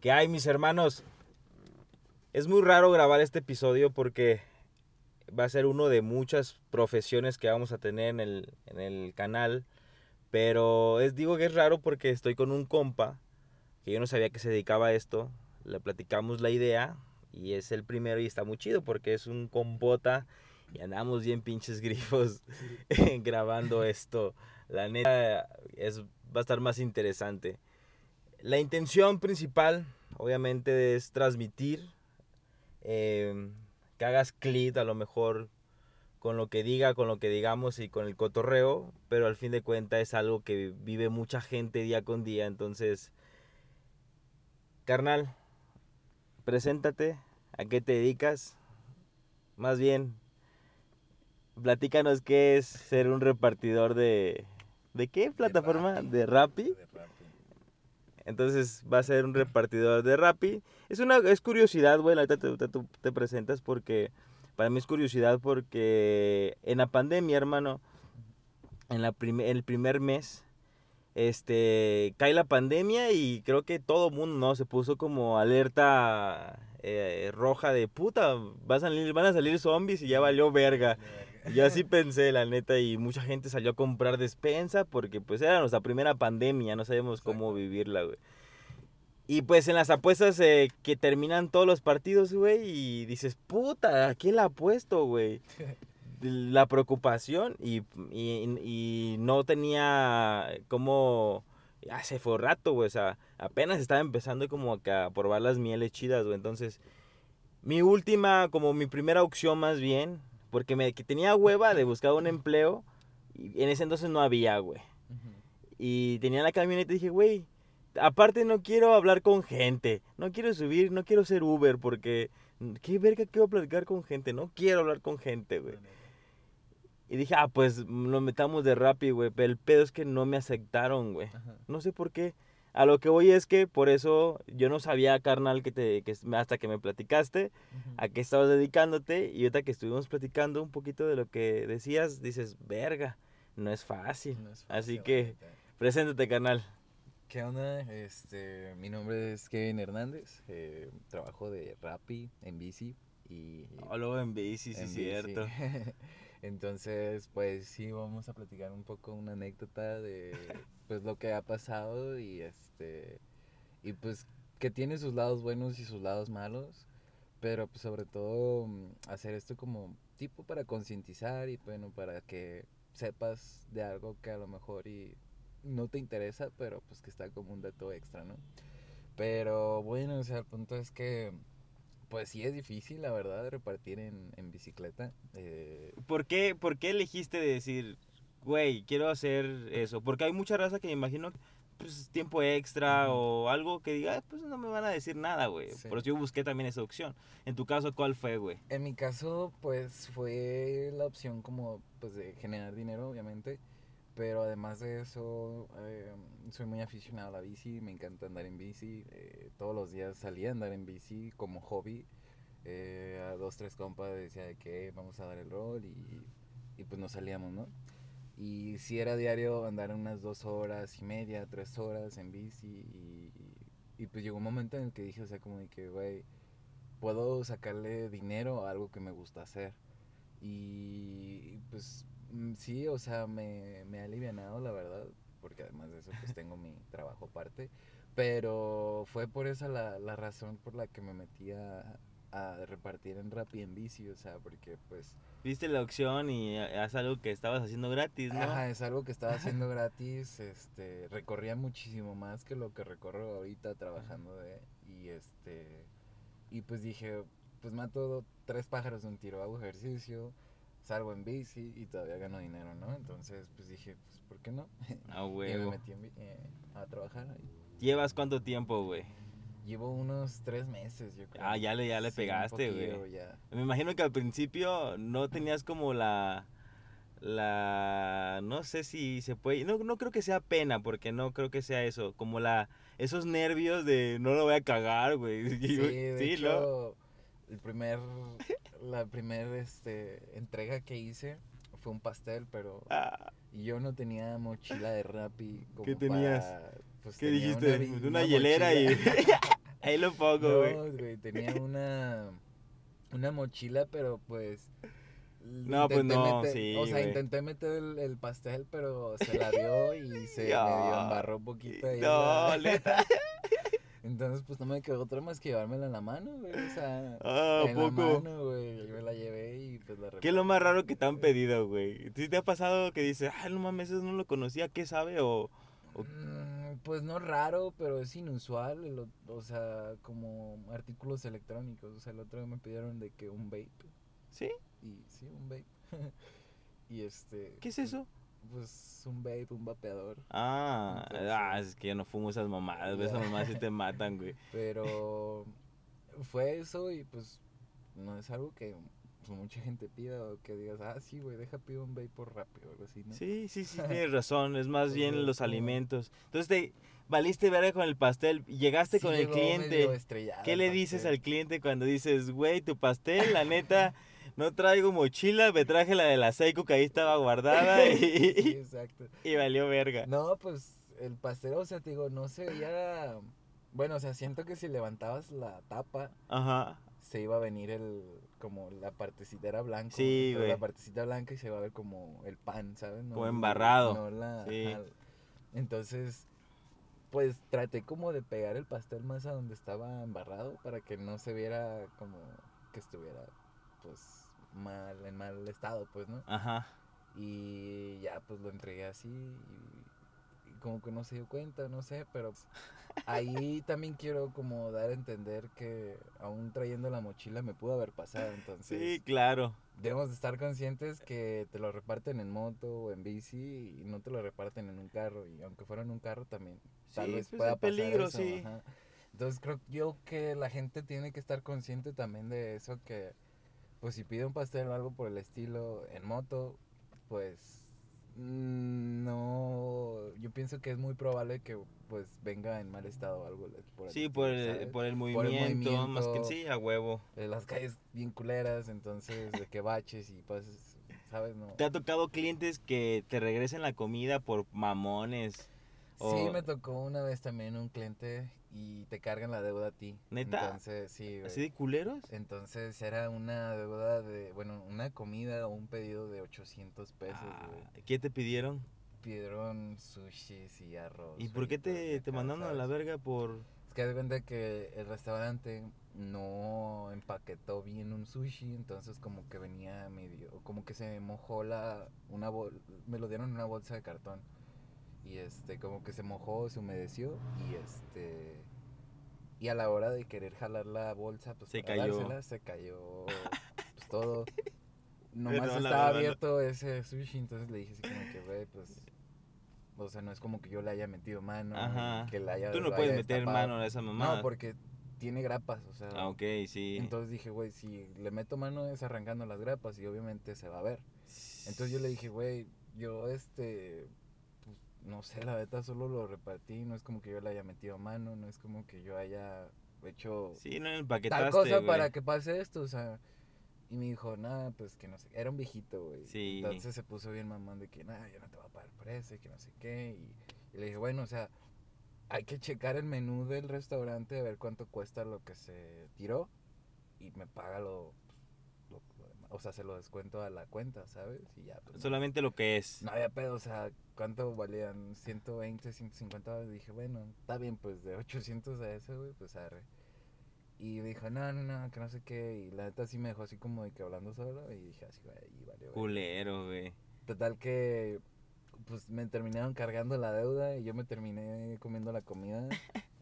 ¿Qué hay, mis hermanos? Es muy raro grabar este episodio porque va a ser uno de muchas profesiones que vamos a tener en el, en el canal. Pero es, digo que es raro porque estoy con un compa que yo no sabía que se dedicaba a esto. Le platicamos la idea y es el primero y está muy chido porque es un compota y andamos bien pinches grifos grabando esto. La neta es, va a estar más interesante. La intención principal, obviamente, es transmitir, eh, que hagas clic a lo mejor con lo que diga, con lo que digamos y con el cotorreo, pero al fin de cuentas es algo que vive mucha gente día con día, entonces, carnal, preséntate, a qué te dedicas, más bien, platícanos qué es ser un repartidor de... ¿De qué plataforma? ¿De Rappi? Entonces va a ser un repartidor de Rappi. Es una es curiosidad, güey, ahorita te, te, presentas porque para mí es curiosidad porque en la pandemia, hermano, en, la el primer mes, este, cae la pandemia y creo que todo mundo, ¿no? Se puso como alerta eh, roja de puta, van a, salir, van a salir zombies y ya valió verga. Yo así pensé, la neta, y mucha gente salió a comprar despensa porque pues era nuestra primera pandemia, no sabíamos cómo vivirla, güey. Y pues en las apuestas eh, que terminan todos los partidos, güey, y dices, puta, ¿a quién la apuesto, güey? La preocupación y, y, y no tenía como... Ya se fue rato, güey, o sea, apenas estaba empezando como a probar las mieles chidas, güey. Entonces, mi última, como mi primera opción más bien, porque me que tenía hueva de buscar un empleo, y en ese entonces no había, güey. Y tenía la camioneta y dije, güey, aparte no quiero hablar con gente, no quiero subir, no quiero ser Uber porque qué verga quiero platicar con gente, no quiero hablar con gente, güey. Y dije, ah, pues nos metamos de Rappi, güey, pero el pedo es que no me aceptaron, güey. No sé por qué. A lo que voy es que por eso yo no sabía, carnal, que te, que hasta que me platicaste, a qué estabas dedicándote. Y ahorita que estuvimos platicando un poquito de lo que decías, dices, verga, no es fácil. Así que, preséntate, carnal. ¿Qué onda? Este, mi nombre es Kevin Hernández, eh, trabajo de Rappi en bici y... Hola, en bici, sí, es cierto. Entonces, pues sí, vamos a platicar un poco una anécdota de pues lo que ha pasado y este y pues que tiene sus lados buenos y sus lados malos, pero pues sobre todo mm, hacer esto como tipo para concientizar y bueno, para que sepas de algo que a lo mejor y no te interesa, pero pues que está como un dato extra, ¿no? Pero bueno, o sea, el punto es que pues sí es difícil, la verdad, repartir en, en bicicleta. Eh... ¿Por, qué, ¿Por qué elegiste de decir, güey, quiero hacer eso? Porque hay mucha raza que me imagino pues tiempo extra o algo que diga, pues no me van a decir nada, güey. Pero yo busqué también esa opción. En tu caso, ¿cuál fue, güey? En mi caso, pues fue la opción como, pues de generar dinero, obviamente. Pero además de eso, eh, soy muy aficionado a la bici, me encanta andar en bici. Eh, todos los días salía a andar en bici como hobby. Eh, a dos, tres compas decía de que vamos a dar el rol y, y pues nos salíamos, ¿no? Y si era diario andar unas dos horas y media, tres horas en bici y, y, pues llegó un momento en el que dije, o sea, como de que, güey, puedo sacarle dinero a algo que me gusta hacer. Y pues sí, o sea, me, me ha alivianado, la verdad, porque además de eso, pues tengo mi trabajo aparte. Pero fue por esa la, la razón por la que me metí a, repartir en Rappi en bici, o sea, porque pues... Viste la opción y es algo que estabas haciendo gratis, ¿no? Ajá, es algo que estaba haciendo gratis, este, recorría muchísimo más que lo que recorro ahorita trabajando de... Y este... Y pues dije, pues mato tres pájaros de un tiro, hago ejercicio, salgo en bici y todavía gano dinero, ¿no? Entonces, pues dije, pues, ¿por qué no? Ah, güey. y me metí eh, a trabajar ahí. ¿Llevas cuánto tiempo, güey? Llevo unos tres meses, yo creo. Ah, ya le, ya le pegaste, güey. Me imagino que al principio no tenías como la la no sé si se puede no, no creo que sea pena porque no creo que sea eso como la esos nervios de no lo voy a cagar güey sí, de hecho, el primer, la primera este, entrega que hice fue un pastel, pero ah. yo no tenía mochila de Rappi. Como ¿Qué tenías? Pues, ¿Qué dijiste? Una, una, hielera y... Ahí lo pongo, güey. No, güey, tenía una, una mochila, pero pues... No, pues intenté no, meter- sí, O sea, intenté meter el, el pastel, pero se la dio y se medio embarró un poquito ahí. No, la- neta. Entonces, pues no me quedó otra más que llevármela en la mano, güey. O sea, Ah, ¿a en poco? la mano, güey. Yo me la llevé y pues la ¿Qué es lo más raro que te han pedido, güey? ¿Sí te ha pasado que dices, ah, no mames, eso no lo conocía, ¿qué sabe? O, o- Mm, Pues no raro, pero es inusual, el o sea, como artículos electrónicos. O sea, el otro día me pidieron de que un vape. ¿sí? Y sí, un vape. y este. ¿Qué es eso? Pues un vape, un vapeador. Ah, Entonces- ah, es que yo no fumo esas mamadas, esas mamadas sí te matan, güey. Pero fue eso y pues no es algo que pues, mucha gente pida o que digas, ah, sí, güey, deja pido un vape por rápido o algo así, ¿no? Sí, sí, sí, tienes razón, es más bien los alimentos. Entonces te valiste verga con el pastel, llegaste Sí con el cliente. ¿Qué le dices al cliente cuando dices, güey, tu pastel, la neta, no traigo mochila, me traje la de la Seiko que ahí estaba guardada Sí, y, exacto. y valió verga? No, pues el pastel, o sea, te digo, no se veía. Bueno, o sea, siento que si levantabas la tapa, Ajá. se iba a venir el. Como la partecita era blanca. Sí, pero La güey. partecita blanca y se iba a ver como el pan, ¿sabes? No, Como embarrado. No la. Sí. Entonces, pues traté como de pegar el pastel más a donde estaba embarrado para que no se viera como que estuviera, pues, mal, en mal estado, pues, ¿no? Ajá. Y ya pues lo entregué así y, y como que no se dio cuenta, no sé, pero ahí también quiero como dar a entender que aún trayendo la mochila me pudo haber pasado, entonces Sí, claro. debemos de estar conscientes que te lo reparten en moto o en bici y no te lo reparten en un carro y aunque fuera en un carro también tal Sí, vez pues, pueda el pasar peligro, eso, sí. ajá. Entonces creo yo que la gente tiene que estar consciente también de eso que pues si pide un pastel o algo por el estilo en moto, pues mm, no, yo pienso que es muy probable que pues venga en mal estado o algo por el Sí, por el, por el movimiento, más que sí, a huevo. Eh, las calles bien culeras, entonces de que baches y pases, ¿sabes? No. ¿Te ha tocado clientes que te regresen la comida por mamones? Sí, me tocó una vez también un cliente y te cargan la deuda a ti. ¿Neta? Entonces, sí, güey. ¿Así de culeros? Entonces era una deuda de, bueno, una comida o un pedido de 800 pesos, Ah, güey. ¿Qué te pidieron? Pidieron sushis y arroz. ¿Y por qué te, te mandaron a la verga por...? Es que de cuenta que el restaurante no empaquetó bien un sushi, entonces como que venía medio, como que se mojó la, una bol, me lo dieron en una bolsa de cartón y este, como que se mojó, se humedeció y este, y a la hora de querer jalar la bolsa, pues Se para cayó. dársela, se cayó, pues todo. Nomás la estaba verdad, no- abierto ese sushi, entonces le dije así como que, güey, pues, o sea, no es como que yo le haya metido mano, Ajá. que le haya Tú no puedes meter destapado. mano a esa mamada. No, porque tiene grapas, o sea. Ah, ok, sí. Entonces dije, güey, si le meto mano es arrancando las grapas y obviamente se va a ver. Entonces yo le dije, güey, yo este, no sé, la neta solo lo repartí, no es como que yo le haya metido mano, no es como que yo haya hecho Sí, no tal cosa güey. para que pase esto, o sea. Y me dijo, nada, pues que no sé, era un viejito, güey. Sí. Entonces se puso bien mamón de que, nada, yo no te voy a pagar por eso y que no sé qué. Y, y le dije, bueno, o sea, hay que checar el menú del restaurante a ver cuánto cuesta lo que se tiró y me paga lo, lo- lo demás. o sea, se lo descuento a la cuenta, ¿sabes? Y ya, pues, no- Solamente lo que es. no había pedo, o sea, ¿cuánto valían? 120, 150 dólares. Dije, bueno, está bien, pues de 800 a eso, güey, pues arre. Y dijo, no, no, no, que no sé qué. Y la neta sí me dejó así como de que hablando solo. Y dije así, güey, y valió. Culero, güey. Total que, pues me terminaron cargando la deuda y yo me terminé comiendo la comida.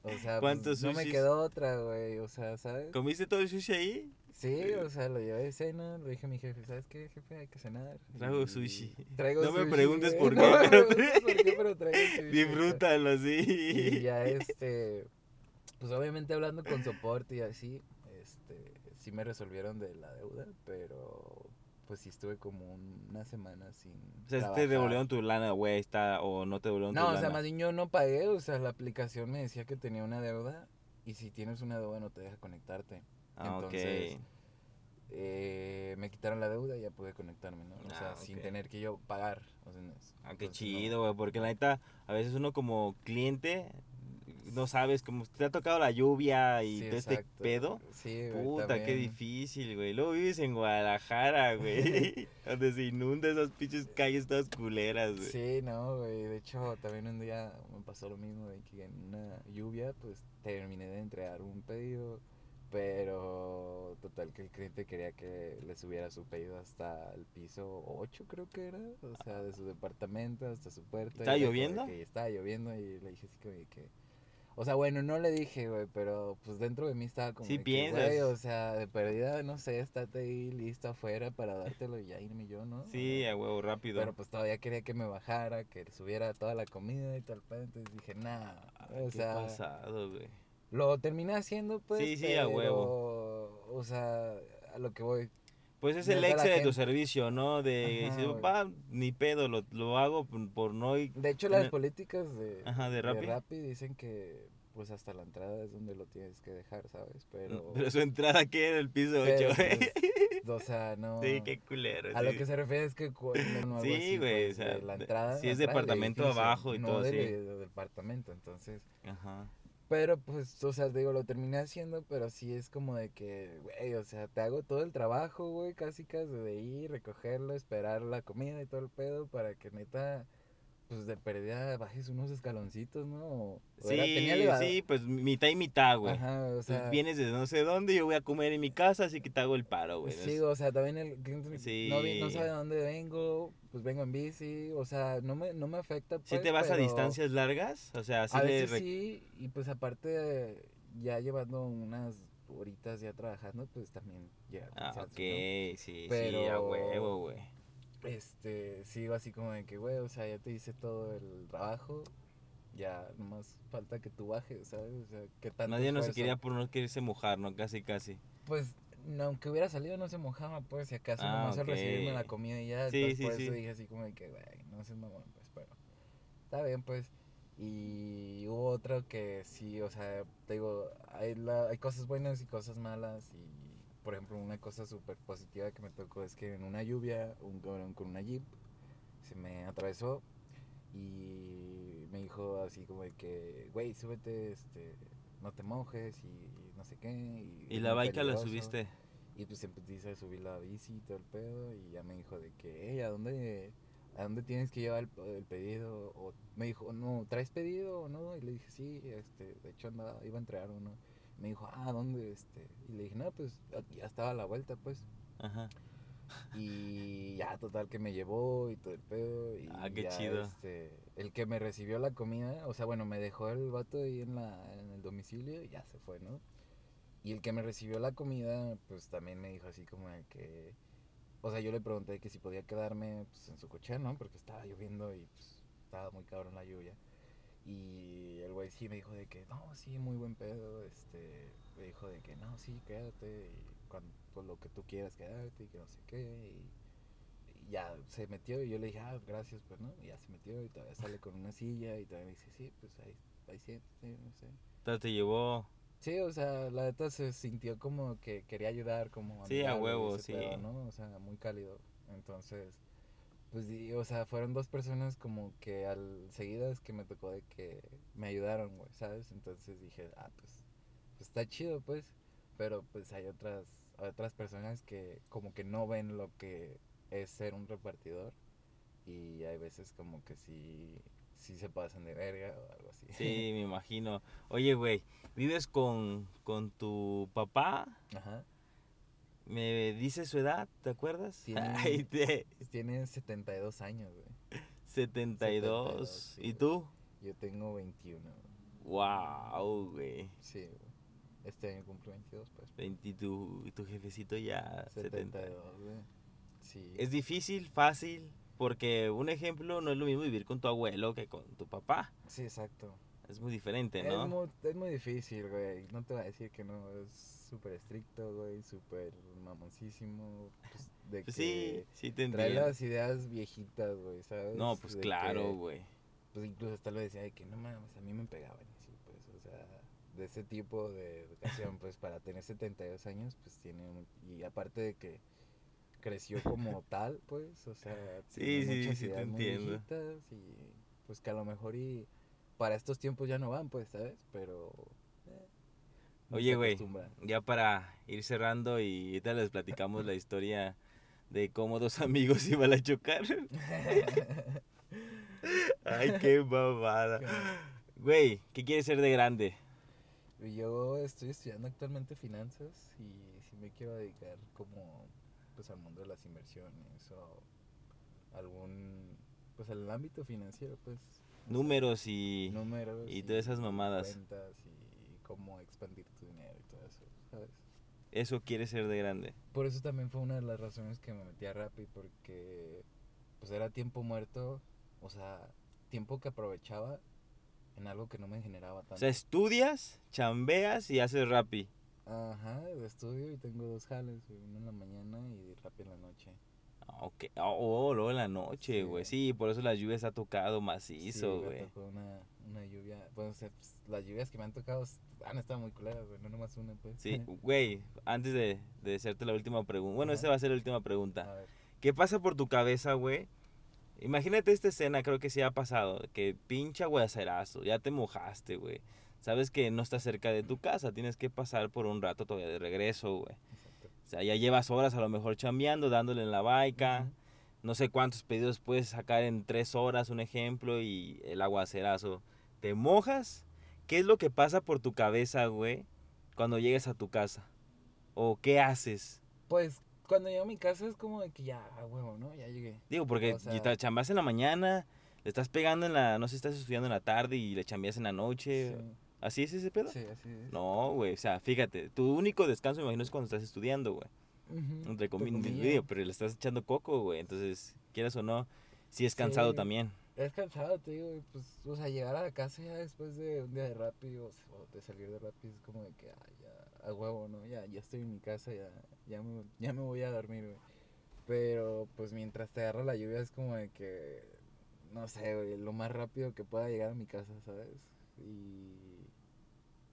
O sea, pues, ¿Cuántos no me quedó otra, güey, o sea, ¿sabes? ¿Comiste todo el sushi ahí? Sí, o sea, lo llevé de cena, le dije a mi jefe, ¿sabes qué, jefe? Hay que cenar. Traigo Y- sushi. Traigo No me sushi, preguntes güey. por No qué, me pero- preguntes por qué, pero traigo sushi. Disfrútalo, Y sí. ya este, pues obviamente hablando con soporte y así, este, sí me resolvieron de la deuda, pero pues sí estuve como una semana sin O sea, te trabajar. devolvieron tu lana, güey, está, o no te devolvieron tu No, o lana. sea, más bien yo no pagué, o sea, la aplicación me decía que tenía una deuda y si tienes una deuda no te deja conectarte. Ah, entonces. Eh, me quitaron la deuda y ya pude conectarme, ¿no? O sea, Ah, sin tener que yo pagar. O sea, Ah, qué entonces, chido, güey, porque la neta, a veces uno como cliente, no sabes cómo te ha tocado la lluvia y Sí, todo este pedo. Sí, güey, Puta, qué difícil, güey. Luego vives en Guadalajara, güey. donde se inunda esas pinches calles todas culeras, güey. Sí, no, güey. De hecho, también un día me pasó lo mismo de que en una lluvia, pues terminé de entregar un pedido, pero total que el cliente quería que le subiera su pedido hasta el piso 8, creo que era, o sea, de su departamento hasta su puerta. ¿Estaba lloviendo? que estaba lloviendo y le dije así que... O sea, bueno, no le dije, güey, pero pues dentro de mí estaba como Sí güey, piensas. o sea, de perdida, no sé, estate ahí listo afuera para dártelo y ya irme yo, ¿no? Sí, a huevo, rápido. Pero pues todavía quería que me bajara, que subiera toda la comida y tal, entonces dije, nah, Ah, o qué sea, pasado, güey. Lo terminé haciendo pues, Sí, sí, a huevo. pero, O sea, a lo que voy. Pues es el exe de tu servicio, ¿no? De Ajá, decir, güey. "Pa, ni pedo, lo, lo hago por, por no ir. De hecho, las políticas de, Ajá, de Rappi. dicen que pues hasta la entrada es donde lo tienes que dejar, ¿sabes? Pero, Pero su entrada que era el piso 8, pero, güey. pues, o sea, no... Sí, qué culero. A lo sí. que se refiere es que no Sí, güey, pues, o sea, de la de- entrada, si es departamento abajo y no todo, del, sí. del departamento, entonces... Ajá. Pero pues, o sea, digo, lo terminé haciendo, pero sí es como de que, güey, o sea, te hago todo el trabajo, güey, casi casi de ir, recogerlo, esperar la comida y todo el pedo para que neta, pues de pérdida bajes unos escaloncitos, ¿no? O- Sí, era- tenía elevador. sí, pues mitad y mitad, güey. Ajá, o Pues sea. vienes de no sé dónde, yo voy a comer en mi casa, así que te hago el paro, güey. Sí, o sea, también el cliente no, no Sí. sabe de dónde vengo, pues vengo en bici, o sea, no me, no me afecta. ¿Sí pues, te vas a distancias largas? O sea, sí a le... veces rec- sí, y pues aparte, ya llevando unas horitas ya trabajando, pues también llega Ah, ok, ¿no? sí, sí, a huevo, güey. Este, sigo así como de que, güey, o sea, ya te hice todo el trabajo, ya nomás falta que tú bajes, ¿sabes? O sea, que tanto Nadie no se quería por no quererse mojar, ¿no? Casi, casi. Pues, no, aunque hubiera salido no se mojaba, pues, si acaso Ah, nomás al recibirme la comida y ya, Sí, entonces sí, por eso dije así como de que, güey, no seas mamón, pues, pero, está bien, pues, y hubo otro que sí, o sea, te digo, hay, la- hay cosas buenas y cosas malas, y, por ejemplo, una cosa súper positiva que me tocó es que en una lluvia, un cabrón con una jeep se me atravesó y me dijo así como de que, güey, súbete, este, no te mojes y no sé qué. Y, ¿Y es la baica la peligroso". subiste? Y pues empecé a subir la bici y todo el pedo y ya me dijo de que, hey, ¿a dónde, ¿a dónde tienes que llevar el, el pedido? O me dijo, no, ¿traes pedido o no? Y le dije, sí, este, de hecho andaba, iba a entregar uno. Me dijo, ah, ¿dónde? Este? Y le dije, no, pues ya estaba a la vuelta, pues. Ajá. Y ya, total, que me llevó y todo el pedo. Y Ah, qué ya, chido. Este, el que me recibió la comida, o sea, bueno, me dejó el vato ahí en, la, en el domicilio y ya se fue, ¿no? Y el que me recibió la comida, pues también me dijo así como que... O sea, yo le pregunté que si podía quedarme pues, en su coche, ¿no? Porque estaba lloviendo y pues estaba muy cabrón la lluvia. Y el güey sí me dijo de que, no, sí, muy buen pedo. Este, me dijo de que, no, sí, quédate. Y cuando, pues, lo que tú quieras quedarte y que no sé qué. Y, y ya se metió y yo le dije, ah, gracias, pues, ¿no? Y ya se metió y todavía sale con una silla y todavía me dice, sí, pues ahí, ahí siéntate, no sé. Entonces te llevó... Sí, o sea, la neta se sintió como que quería ayudar, como Sí, a huevo, sí. pedo, ¿no? O sea, muy cálido. Entonces, pues, y, o sea, fueron dos personas como que al seguidas que me tocó de que me ayudaron, güey, ¿sabes? Entonces dije, ah, pues, pues está chido, pues. Pero pues hay otras, otras personas que como que no ven lo que es ser un repartidor. Y hay veces como que sí, sí se pasan de verga o algo así. Sí, me imagino. Oye, güey, ¿vives con, con tu papá? Ajá. ¿Me dice su edad? ¿Te acuerdas? Tiene- Ay, te- Tiene 72 años, güey. 72. 72, sí, ¿Y tú? Yo tengo 21. güey. Wow, güey. Sí, güey. Este año cumplo 22, pues. 20 y tu, jefecito ya 70. 72, güey. Sí. Es difícil, fácil, porque un ejemplo no es lo mismo vivir con tu abuelo que con tu papá. Sí, exacto. Es muy diferente, Es, ¿no? muy, es muy difícil, güey. No te voy a decir que no. Es súper estricto, güey. Súper mamoncísimo. Pues, de Pues que sí, sí te trae las ideas viejitas, güey, ¿sabes? No, pues De claro, que, güey. Pues incluso hasta lo decía de que no mames, a mí me pegaban y así, pues, o sea, de ese tipo de educación, pues para tener 72 años, pues tiene, un- y aparte de que creció como tal, pues, o sea, Sí, tiene sí, muchas sí te ideas muy entiendo. viejitas y pues que a lo mejor y para estos tiempos ya no van, pues, ¿sabes? Pero... eh, Oye, güey, ya para ir cerrando y ahorita les platicamos la historia de cómo dos amigos iban a chocar. Ay, qué babada. Güey, ¿qué quieres ser de grande? Yo estoy estudiando actualmente finanzas y sí me quiero dedicar como pues al mundo de las inversiones o algún pues al ámbito financiero pues Números y... números y todas esas mamadas. y cómo expandir tu dinero y todo eso sabes Eso quieres ser de grande. por eso también fue una de las razones que me metí a Rappi porque pues era tiempo muerto o sea tiempo que aprovechaba en algo que no me generaba tanto O sea, estudias, chambeas y haces rapi. Ajá, estudio y tengo dos jales, uno en la mañana y Rappi en la noche. Ok. Oh, oh, luego en la noche, Sí. güey. Sí, por eso las lluvias ha tocado macizo, Sí, güey. tocó una, una lluvia, bueno, o sea, pues, las lluvias que me han tocado han estado muy culeras, güey, no nomás una, pues. Sí, güey, antes de, de hacerte la última pregunta. Bueno, Ajá. esta va a ser la última pregunta. A ver, ¿Qué pasa por tu cabeza, güey? Imagínate esta escena, creo que sí ha pasado. Que pinche aguacerazo, ya te mojaste, güey. Sabes que no estás cerca de tu casa, tienes que pasar por un rato todavía de regreso, güey. O sea, ya llevas horas a lo mejor chambeando, dándole en la baica. No sé cuántos pedidos puedes sacar en tres horas, un ejemplo, y el aguacerazo. ¿Te mojas? ¿Qué es lo que pasa por tu cabeza, güey, cuando llegues a tu casa? ¿O qué haces? Pues, cuando llego a mi casa es como de que ya, huevo, ¿no? Ya llegué. Digo, porque O sea- te chambas en la mañana, le estás pegando en la, no sé, estás estudiando en la tarde y le chambeas en la noche. ¿Así es ese pedo? Sí, así es. No, güey, o sea, fíjate, tu único descanso, me imagino, es cuando estás estudiando, güey. Ujú, Entre comillas, pero le estás echando coco, güey, entonces, quieras o no, sí es cansado Sí. también. Es cansado, te digo, pues, o sea, llegar a la casa ya después de un día de Rappi o, o de salir de Rappi es como de que, ah, ya, a huevo, ¿no? Ya, ya estoy en mi casa, ya, ya, me, ya me voy a dormir, güey. Pero, pues, mientras te agarra la lluvia es como de que, no sé, güey, lo más rápido que pueda llegar a mi casa, ¿sabes? Y,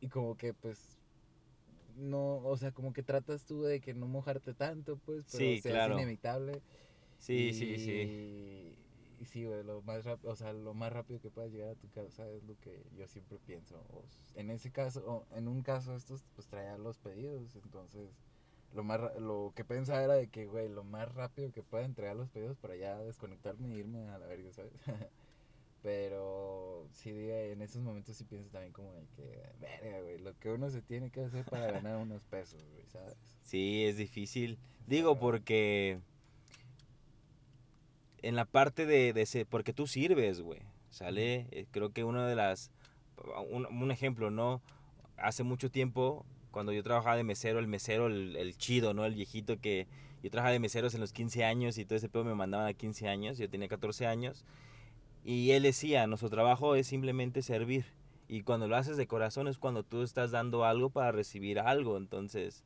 y como que, pues, no, o sea, como que tratas tú de que no mojarte tanto, pues, pero Sí, se claro. hace inevitable. Sí, sí, sí. Y, y sí, güey, lo más rápido, o sea, lo más rápido que puedas llegar a tu casa es lo que yo siempre pienso. O en ese caso, o en un caso estos, pues traía los pedidos, entonces lo más lo que pensaba era de que, güey, lo más rápido que pueda entregar los pedidos para ya desconectarme e irme a la verga, ¿sabes? Pero sí, en esos momentos sí pienso también como de que, verga, güey, lo que uno se tiene que hacer para ganar unos pesos, güey, ¿sabes? Sí, es difícil. Digo, porque en la parte de, de ese, porque tú sirves, güey, ¿sale? Eh, Creo que una de las, un, un ejemplo, ¿no? Hace mucho tiempo, cuando yo trabajaba de mesero, el mesero, el, el chido, ¿no? El viejito que yo trabajaba de meseros en los 15 años y todo ese pedo me mandaban a 15 años, yo tenía 14 años. Y él decía, nuestro trabajo es simplemente servir. Y cuando lo haces de corazón es cuando tú estás dando algo para recibir algo. Entonces,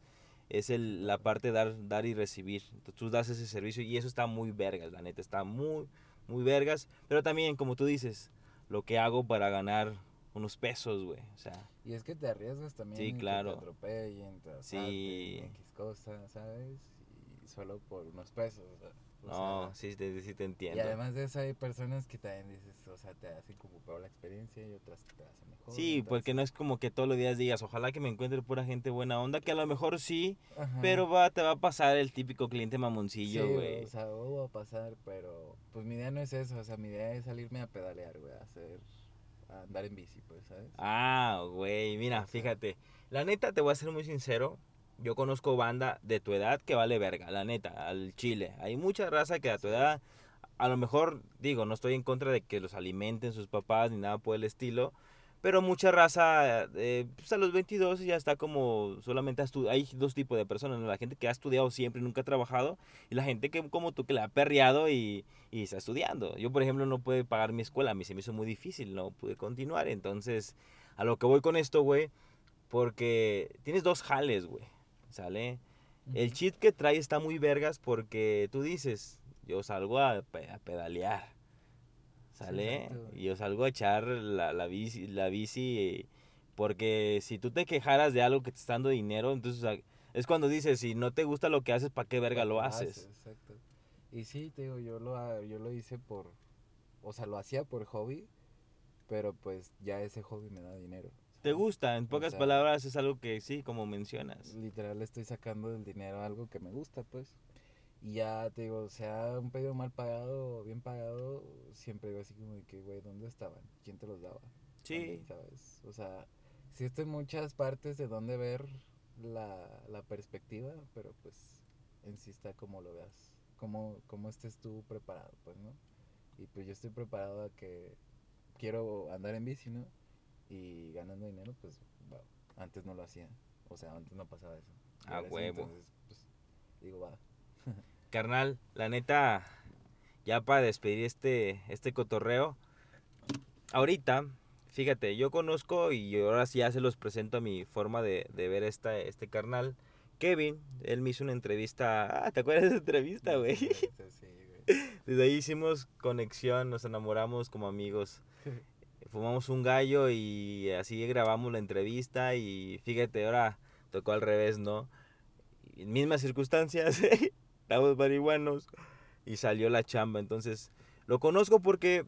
es el, la parte de dar, dar y recibir. Entonces, tú das ese servicio y eso está muy vergas, la neta. Está muy, muy vergas. Pero también, como tú dices, lo que hago para ganar unos pesos, güey. O sea, Y es que te arriesgas también Sí, claro. que te atropellen, te Sí. asalten, X cosas, ¿sabes? Y solo por unos pesos, o no, sea, sí, te, sí te y entiendo. además de eso hay personas que también dices, o sea, te hacen como peor la experiencia y otras que te hacen mejor. Sí, porque no es como que todos los días digas, ojalá que me encuentre pura gente buena onda, que a lo mejor sí, Ajá. pero va, te va a pasar el típico cliente mamoncillo, Sí, güey. o sea, oh, va a pasar, pero pues mi idea no es eso, o sea, mi idea es salirme a pedalear, güey, a hacer, a andar en bici, pues, ¿sabes? Ah, güey, mira, fíjate. La neta, te voy a ser muy sincero. Yo conozco banda de tu edad que vale verga, la neta, al chile. Hay mucha raza que a tu edad, a lo mejor, digo, no estoy en contra de que los alimenten sus papás ni nada por el estilo. Pero mucha raza, eh, pues a los 22 ya está como solamente Hay dos tipos de personas, ¿no? la gente que ha estudiado siempre y nunca ha trabajado y la gente que como tú que la ha perreado y, y está estudiando. Yo, por ejemplo, no pude pagar mi escuela, a mí se me hizo muy difícil, no pude continuar. Entonces, a lo que voy con esto, güey, porque tienes dos jales, güey, ¿sale? El cheat que trae está muy vergas porque tú dices, yo salgo a, pe- a pedalear, ¿sale? y yo salgo a echar la, la bici, la bici eh, porque si tú te quejaras de algo que te está dando dinero, entonces o sea, es cuando dices, si no te gusta lo que haces, ¿para qué verga ¿Para lo haces? Exacto. Y sí, te digo, yo lo, yo lo hice por, o sea, lo hacía por hobby, pero pues ya ese hobby me da dinero. ¿Te gusta? En pocas sea- palabras es algo que sí, como mencionas. Literal estoy sacando del dinero algo que me gusta, pues. Y ya te digo, sea un pedido mal pagado o bien pagado, siempre digo así como de que, güey, ¿dónde estaban? ¿Quién te los daba? Sí, ¿Sabes? O sea, sí estoy en muchas partes de dónde ver la, la perspectiva, pero pues está como lo veas, cómo, cómo estés tú preparado, pues, ¿no? Y pues yo estoy preparado a que quiero andar en bici, ¿no? Y ganando dinero, pues, va, antes no lo hacía, o sea, antes no pasaba eso. A sí, huevo. entonces, pues, digo, va. carnal, la neta, ya para despedir este, este cotorreo, ahorita, fíjate, yo conozco y ahora sí ya se los presento a mi forma de, de ver esta, este carnal. Kevin, él me hizo una entrevista. Ah, ¿te acuerdas de esa entrevista, güey? Sí, sí. Desde ahí hicimos conexión, nos enamoramos como amigos. Fumamos un gallo y así grabamos la entrevista y fíjate, ahora tocó al revés, ¿no? Y mismas circunstancias, estábamos marihuanos y salió la chamba. Entonces, lo conozco porque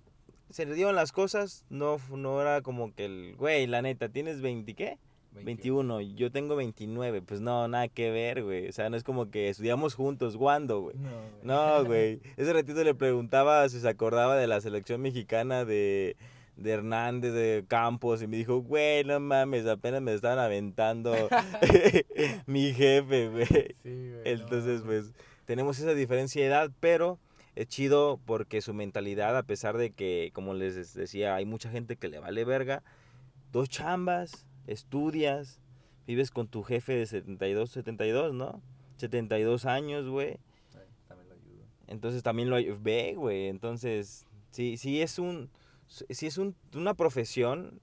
se le dieron las cosas, no, no era como que el, güey, la neta, ¿tienes 20 qué? 21, yo tengo 29, pues no, nada que ver, güey. O sea, no es como que estudiamos juntos, ¿cuándo, güey? No, güey. No, güey. Ese ratito le preguntaba si se acordaba de la selección mexicana de, de Hernández, de Campos, y me dijo, güey, no mames, apenas me estaban aventando mi jefe, güey. Sí, güey, Entonces, pues, tenemos esa diferencia de edad, pero es chido porque su mentalidad, a pesar de que, como les decía, hay mucha gente que le vale verga, dos chambas, estudias, vives con tu jefe de 72, 72, ¿no? 72 años, güey. Ay, también lo ayudo. Entonces también lo ve, güey. Entonces, sí, sí es un sí es un- una profesión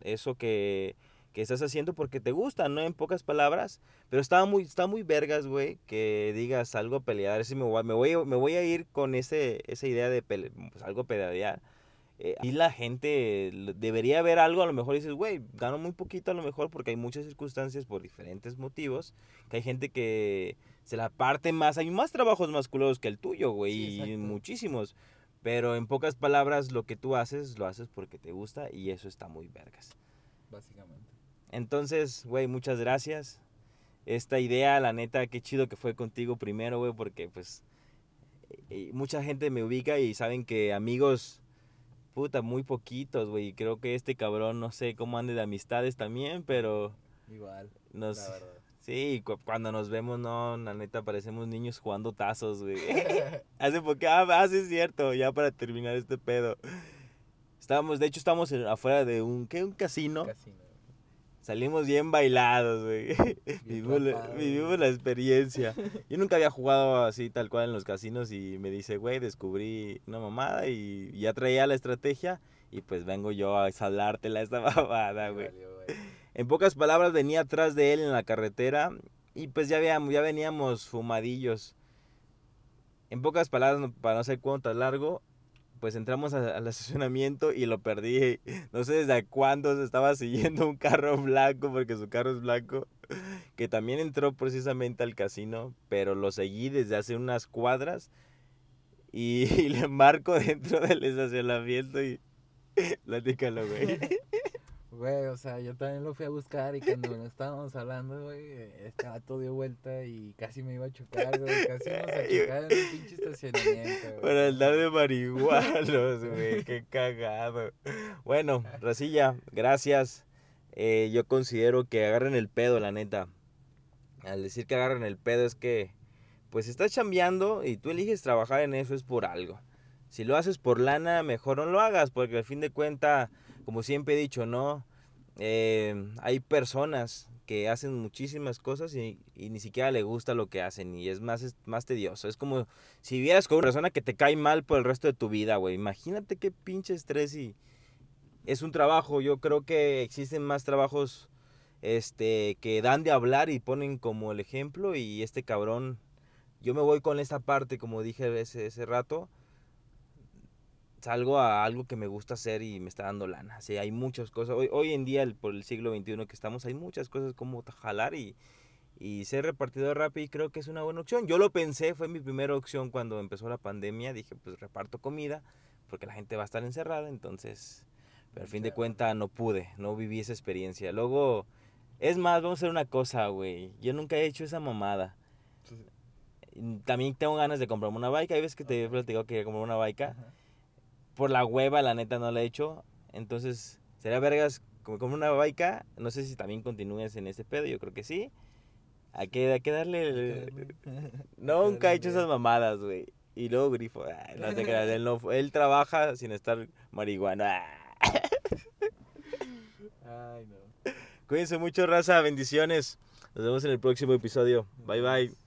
eso que, que estás haciendo porque te gusta, ¿no? En pocas palabras, pero está muy está muy vergas, güey, que digas algo a pelear, si me voy, a- me voy a- me voy a ir con ese esa idea de pele- pues, algo pelear. Eh, y la gente debería ver algo, a lo mejor dices, güey, gano muy poquito a lo mejor porque hay muchas circunstancias por diferentes motivos, que hay gente que se la parte más, hay más trabajos masculinos que el tuyo, güey, Sí, y muchísimos. Pero en pocas palabras, lo que tú haces, lo haces porque te gusta y eso está muy vergas. Básicamente. Entonces, güey, muchas gracias. Esta idea, la neta, qué chido que fue contigo primero, güey, porque pues eh, mucha gente me ubica y saben que amigos, puta, muy poquitos, güey. Creo que este cabrón, no sé cómo ande de amistades también, pero Igual, nos... la verdad. Sí, cu- cuando nos vemos, no, la neta, parecemos niños jugando tazos, güey. Hace poco, ah, ah, sí es cierto, ya para terminar este pedo. Estábamos, de hecho, estábamos en- afuera de un, ¿qué? Un casino. Casino. Salimos bien bailados, güey. Vivimos, la- vivimos experiencia. Yo nunca había jugado así tal cual en los casinos y me dice, güey, descubrí una mamada y ya traía la estrategia y pues vengo yo a salártela esta babada, güey. Valió, güey. En pocas palabras venía atrás de él en la carretera y pues ya, habíamos, ya veníamos fumadillos. En pocas palabras, para no ser cuánto largo, pues entramos al estacionamiento y lo perdí. No sé desde cuándo se estaba siguiendo un carro blanco, porque su carro es blanco, que también entró precisamente al casino, pero lo seguí desde hace unas cuadras y, y le marco dentro del estacionamiento y... Platícalo, güey. Güey, o sea, yo también lo fui a buscar y cuando nos estábamos hablando, güey, este vato dio vuelta y casi me iba a chocar, güey. Casi nos a chocar en un pinche estacionamiento, güey. Por andar de marihuanos, güey, qué cagado. Bueno, Racilla, gracias. Eh, yo considero que agarren el pedo, la neta. Al decir que agarren el pedo es que, pues estás chambeando y tú eliges trabajar en eso es por algo. Si lo haces por lana, mejor no lo hagas, porque al fin de cuentas, como siempre he dicho, ¿no? Eh, hay personas que hacen muchísimas cosas y, ni siquiera le gusta lo que hacen y es más, es más tedioso. Es como si vivieras con una persona que te cae mal por el resto de tu vida, güey. Imagínate qué pinche estrés y es un trabajo. Yo creo que existen más trabajos este que dan de hablar y ponen como el ejemplo y este cabrón yo me voy con esta parte como dije ese, ese rato salgo a algo que me gusta hacer y me está dando lana. Sí, hay muchas cosas. Hoy, hoy en día, el- por el siglo XXI que estamos, hay muchas cosas como jalar y, y ser repartidor de Rappi creo que es una buena opción. Yo lo pensé, fue mi primera opción cuando empezó la pandemia. Dije, pues reparto comida porque la gente va a estar encerrada, entonces... Pero al fin de cuentas no pude, no viví esa experiencia. Luego, es más, vamos a hacer una cosa, güey. Yo nunca he hecho esa mamada. Sí. Y También tengo ganas de comprarme una bike. Hay veces que te he platicado que quería comprar una bike. Ajá. Por la hueva, la neta, no la he hecho. Entonces, sería vergas como comprar una bike. No sé si también continúes en ese pedo. Yo creo que sí. Hay que, hay que darle... Nunca he hecho esas mamadas, güey. Y luego grifo. ay, no te creas, él, no, él trabaja sin estar marihuana. Ay, no. Cuídense mucho, raza. Bendiciones. Nos vemos en el próximo episodio. Bye, bye.